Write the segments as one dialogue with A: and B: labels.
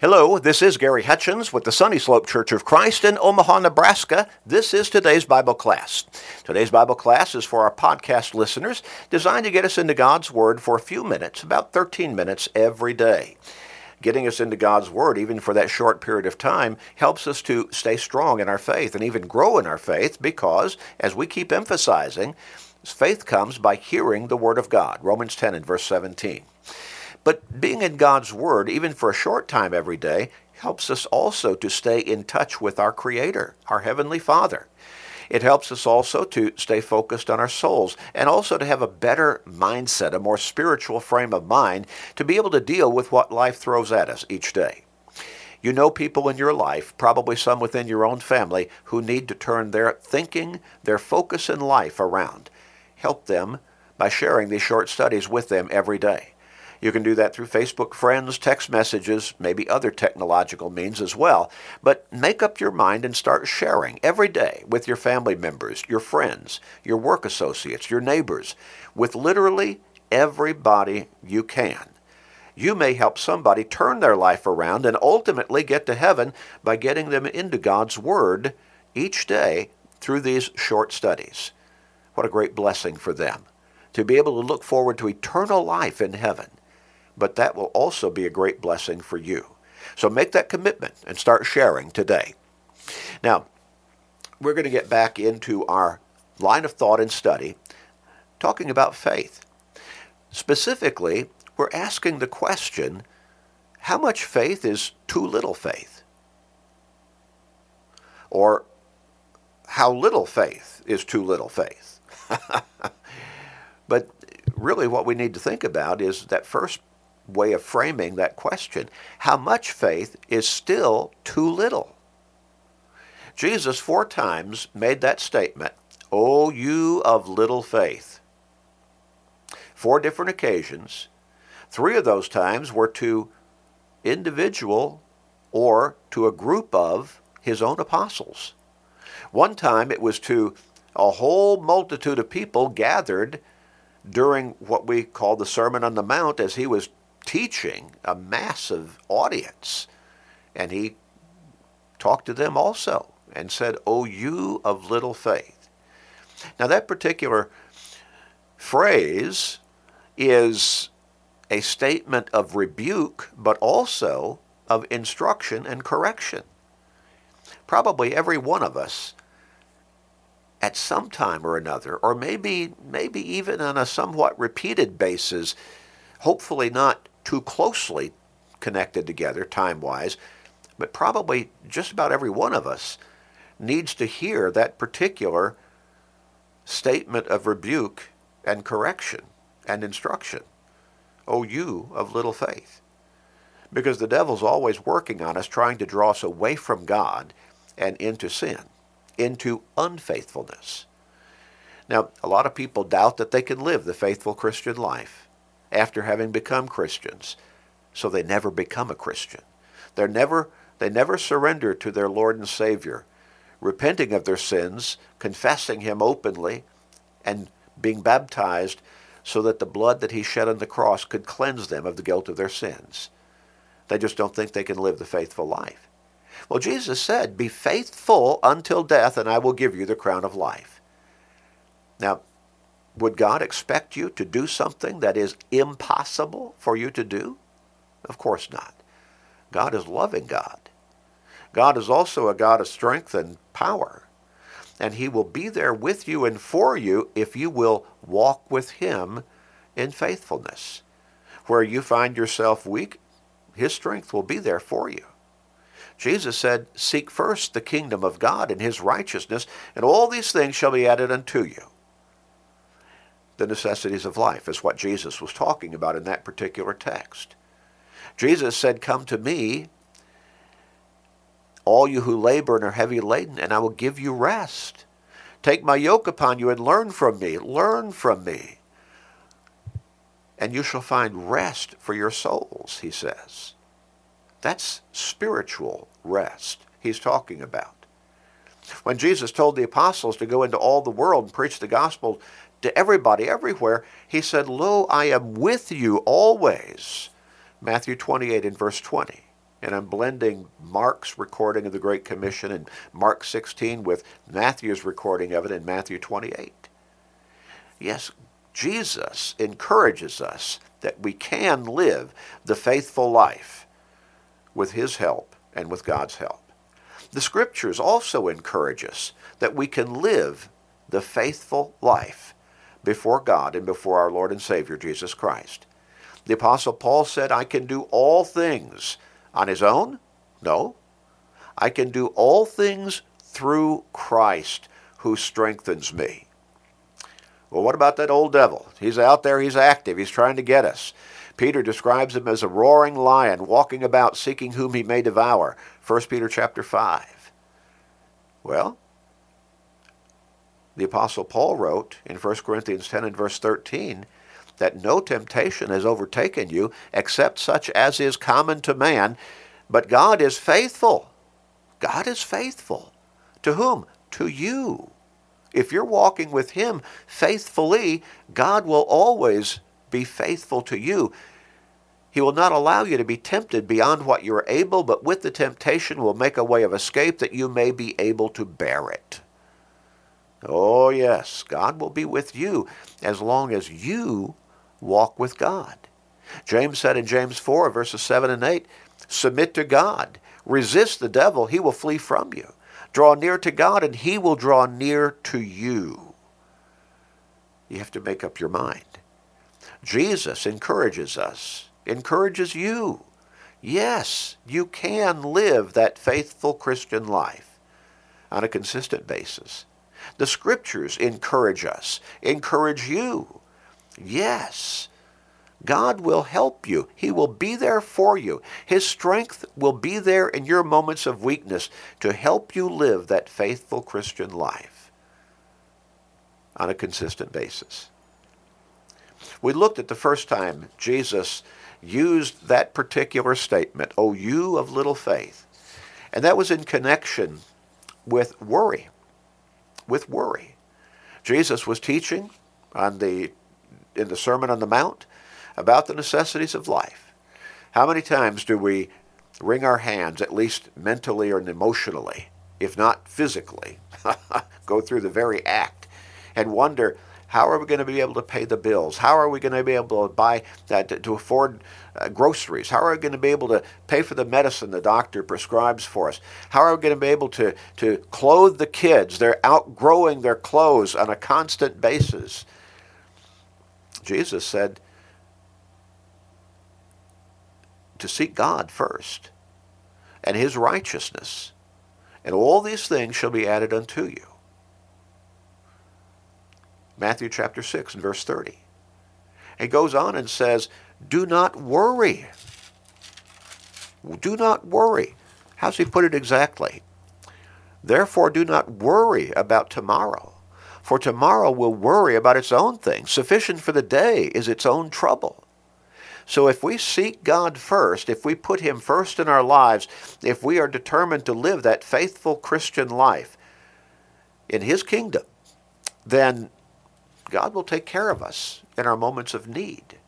A: Hello, this is Gary Hutchins with the Sunny Slope Church of Christ in Omaha, Nebraska. This is today's Bible class. Today's Bible class is for our podcast listeners, designed to get us into God's Word for a few minutes, about 13 minutes every day. Getting us into God's Word, even for that short period of time, helps us to stay strong in our faith and even grow in our faith because, as we keep emphasizing, faith comes by hearing the Word of God. Romans 10 and verse 17. But being in God's Word, even for a short time every day, helps us also to stay in touch with our Creator, our Heavenly Father. It helps us also to stay focused on our souls and also to have a better mindset, a more spiritual frame of mind to be able to deal with what life throws at us each day. You know people in your life, probably some within your own family, who need to turn their thinking, their focus in life around. Help them by sharing these short studies with them every day. You can do that through Facebook friends, text messages, maybe other technological means as well. But make up your mind and start sharing every day with your family members, your friends, your work associates, your neighbors, with literally everybody you can. You may help somebody turn their life around and ultimately get to heaven by getting them into God's Word each day through these short studies. What a great blessing for them to be able to look forward to eternal life in heaven but that will also be a great blessing for you. So make that commitment and start sharing today. Now, we're going to get back into our line of thought and study talking about faith. Specifically, we're asking the question how much faith is too little faith? Or how little faith is too little faith? but really, what we need to think about is that first way of framing that question. How much faith is still too little? Jesus four times made that statement, O you of little faith. Four different occasions. Three of those times were to individual or to a group of his own apostles. One time it was to a whole multitude of people gathered during what we call the Sermon on the Mount as he was teaching a massive audience. And he talked to them also and said, O you of little faith. Now, that particular phrase is a statement of rebuke, but also of instruction and correction. Probably every one of us at some time or another, or maybe maybe even on a somewhat repeated basis, hopefully not too closely connected together time wise, but probably just about every one of us needs to hear that particular statement of rebuke and correction and instruction. O you of little faith. Because the devil's always working on us, trying to draw us away from God and into sin, into unfaithfulness. Now, a lot of people doubt that they can live the faithful Christian life after having become Christians. So they never become a Christian. They're never, they never surrender to their Lord and Savior, repenting of their sins, confessing Him openly, and being baptized so that the blood that He shed on the cross could cleanse them of the guilt of their sins. They just don't think they can live the faithful life. Well, Jesus said, Be faithful until death, and I will give you the crown of life. Now, would God expect you to do something that is impossible for you to do? Of course not. God is loving God. God is also a God of strength and power. And he will be there with you and for you if you will walk with him in faithfulness. Where you find yourself weak, his strength will be there for you. Jesus said, Seek first the kingdom of God and his righteousness, and all these things shall be added unto you the necessities of life, is what Jesus was talking about in that particular text. Jesus said, Come to me, all you who labor and are heavy laden, and I will give you rest. Take my yoke upon you and learn from me. Learn from me. And you shall find rest for your souls, he says. That's spiritual rest he's talking about. When Jesus told the apostles to go into all the world and preach the gospel to everybody everywhere, he said, Lo, I am with you always. Matthew 28 and verse 20. And I'm blending Mark's recording of the Great Commission in Mark 16 with Matthew's recording of it in Matthew 28. Yes, Jesus encourages us that we can live the faithful life with his help and with God's help. The scriptures also encourage us that we can live the faithful life before God and before our Lord and Savior Jesus Christ. The Apostle Paul said, I can do all things on his own? No. I can do all things through Christ who strengthens me. Well, what about that old devil? He's out there, he's active, he's trying to get us. Peter describes him as a roaring lion walking about seeking whom he may devour. 1 Peter chapter 5. Well, the apostle Paul wrote in 1 Corinthians 10 and verse 13 that no temptation has overtaken you except such as is common to man, but God is faithful. God is faithful. To whom? To you. If you're walking with Him faithfully, God will always be faithful to you. He will not allow you to be tempted beyond what you are able, but with the temptation will make a way of escape that you may be able to bear it. Oh, yes, God will be with you as long as you walk with God. James said in James 4, verses 7 and 8, Submit to God, resist the devil, he will flee from you. Draw near to God, and he will draw near to you. You have to make up your mind. Jesus encourages us, encourages you. Yes, you can live that faithful Christian life on a consistent basis. The scriptures encourage us, encourage you. Yes, God will help you. He will be there for you. His strength will be there in your moments of weakness to help you live that faithful Christian life on a consistent basis. We looked at the first time Jesus used that particular statement, O you of little faith. And that was in connection with worry. With worry. Jesus was teaching on the in the Sermon on the Mount about the necessities of life. How many times do we wring our hands, at least mentally or emotionally, if not physically, go through the very act and wonder, how are we going to be able to pay the bills? How are we going to be able to buy that to, to afford uh, groceries? How are we going to be able to pay for the medicine the doctor prescribes for us? How are we going to be able to, to clothe the kids? They're outgrowing their clothes on a constant basis. Jesus said, to seek God first and his righteousness, and all these things shall be added unto you. Matthew chapter 6 and verse 30. It goes on and says, Do not worry. Do not worry. How's he put it exactly? Therefore, do not worry about tomorrow, for tomorrow will worry about its own things. Sufficient for the day is its own trouble. So if we seek God first, if we put Him first in our lives, if we are determined to live that faithful Christian life in His kingdom, then God will take care of us in our moments of need.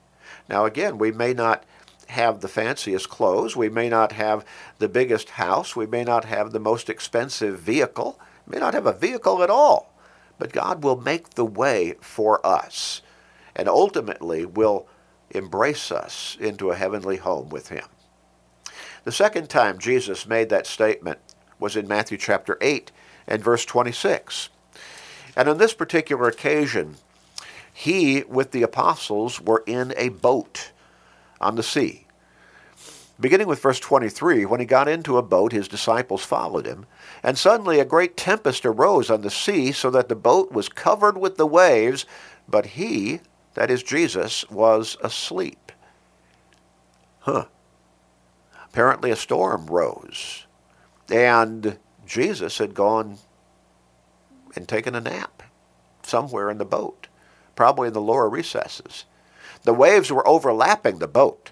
A: Now, again, we may not have the fanciest clothes, we may not have the biggest house, we may not have the most expensive vehicle, we may not have a vehicle at all, but God will make the way for us and ultimately will embrace us into a heavenly home with him. The second time Jesus made that statement was in Matthew chapter 8 and verse 26. And on this particular occasion, he with the apostles were in a boat on the sea. Beginning with verse 23, when he got into a boat, his disciples followed him. And suddenly a great tempest arose on the sea, so that the boat was covered with the waves, but he, that is, Jesus, was asleep. Huh. Apparently, a storm rose, and Jesus had gone and taken a nap somewhere in the boat, probably in the lower recesses. The waves were overlapping the boat.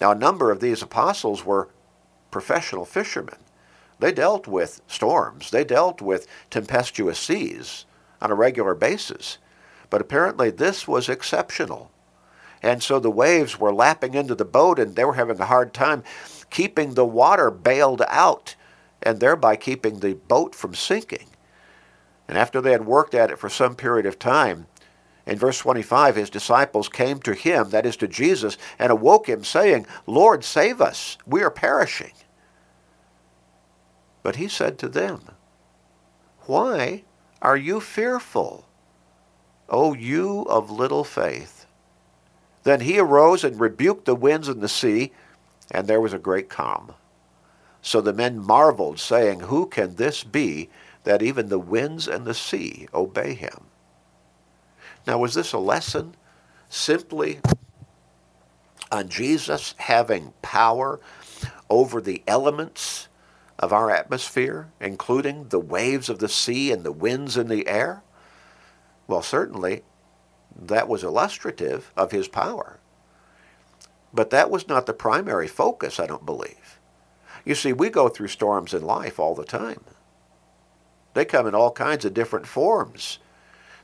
A: Now, a number of these apostles were professional fishermen. They dealt with storms, they dealt with tempestuous seas on a regular basis. But apparently this was exceptional. And so the waves were lapping into the boat and they were having a hard time keeping the water bailed out and thereby keeping the boat from sinking. And after they had worked at it for some period of time, in verse 25, his disciples came to him, that is to Jesus, and awoke him, saying, Lord, save us, we are perishing. But he said to them, Why are you fearful, O you of little faith? Then he arose and rebuked the winds and the sea, and there was a great calm. So the men marveled, saying, Who can this be that even the winds and the sea obey him? Now, was this a lesson simply on Jesus having power over the elements of our atmosphere, including the waves of the sea and the winds in the air? Well, certainly that was illustrative of his power. But that was not the primary focus, I don't believe. You see, we go through storms in life all the time. They come in all kinds of different forms.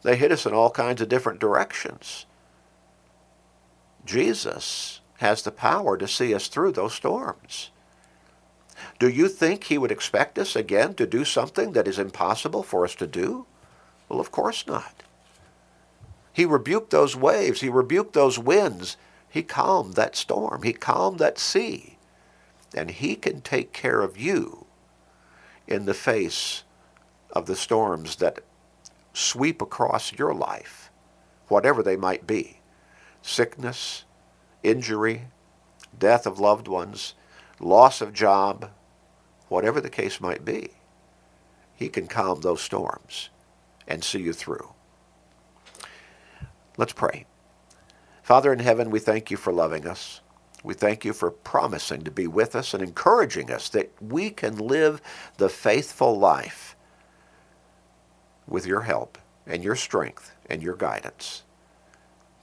A: They hit us in all kinds of different directions. Jesus has the power to see us through those storms. Do you think he would expect us again to do something that is impossible for us to do? Well, of course not. He rebuked those waves. He rebuked those winds. He calmed that storm. He calmed that sea. And he can take care of you in the face of the storms that sweep across your life, whatever they might be sickness, injury, death of loved ones, loss of job, whatever the case might be. He can calm those storms and see you through. Let's pray. Father in heaven, we thank you for loving us. We thank you for promising to be with us and encouraging us that we can live the faithful life with your help and your strength and your guidance.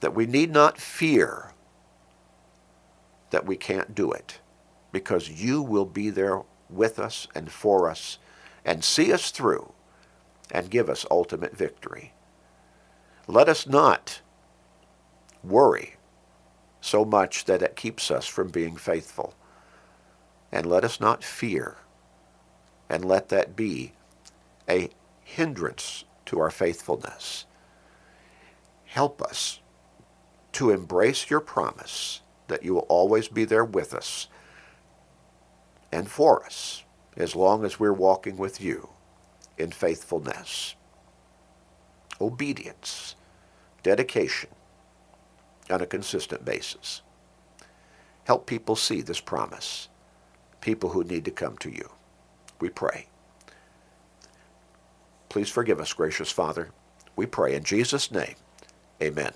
A: That we need not fear that we can't do it because you will be there with us and for us and see us through and give us ultimate victory. Let us not worry so much that it keeps us from being faithful. And let us not fear and let that be a hindrance to our faithfulness. Help us to embrace your promise that you will always be there with us and for us as long as we're walking with you in faithfulness, obedience, dedication on a consistent basis. Help people see this promise, people who need to come to you. We pray. Please forgive us, gracious Father. We pray in Jesus' name. Amen.